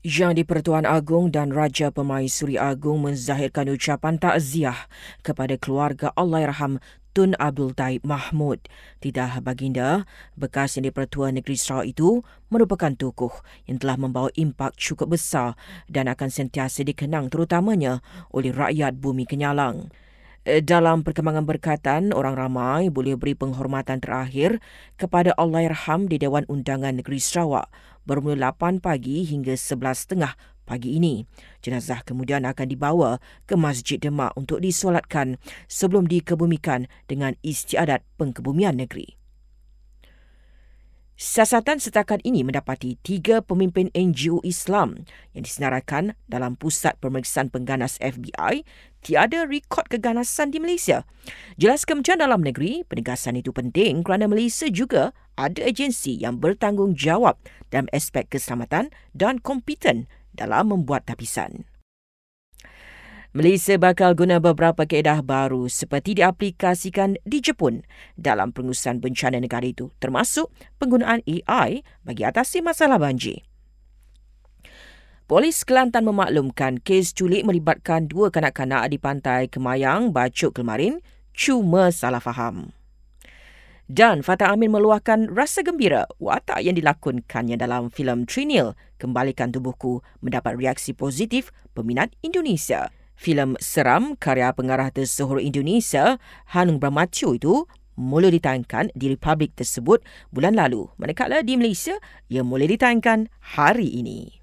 Yang di-Pertuan Agong dan Raja Pemaisuri Agong menzahirkan ucapan takziah kepada keluarga Allahyarham Tun Abdul Taib Mahmud. Tidak baginda, bekas yang di-Pertuan Negeri Sarawak itu merupakan tokoh yang telah membawa impak cukup besar dan akan sentiasa dikenang terutamanya oleh rakyat bumi Kenyalang. Eh, dalam perkembangan berkatan, orang ramai boleh beri penghormatan terakhir kepada Allahyarham di Dewan Undangan Negeri Sarawak bermula 8 pagi hingga 11.30 pagi ini. Jenazah kemudian akan dibawa ke Masjid Demak untuk disolatkan sebelum dikebumikan dengan istiadat pengkebumian negeri. Siasatan setakat ini mendapati tiga pemimpin NGO Islam yang disenaraikan dalam Pusat Pemeriksaan Pengganas FBI tiada rekod keganasan di Malaysia. Jelas Kementerian Dalam Negeri, penegasan itu penting kerana Malaysia juga ada agensi yang bertanggungjawab dalam aspek keselamatan dan kompeten dalam membuat tapisan. Malaysia bakal guna beberapa keedah baru seperti diaplikasikan di Jepun dalam pengurusan bencana negara itu termasuk penggunaan AI bagi atasi masalah banjir. Polis Kelantan memaklumkan kes culik melibatkan dua kanak-kanak di pantai Kemayang, Bacuk kemarin cuma salah faham. Dan Fatah Amin meluahkan rasa gembira watak yang dilakonkannya dalam filem Trinil Kembalikan Tubuhku mendapat reaksi positif peminat Indonesia filem seram karya pengarah tersohor Indonesia Hanung Bramantyo itu mula ditayangkan di Republik tersebut bulan lalu. Manakala di Malaysia, ia mula ditayangkan hari ini.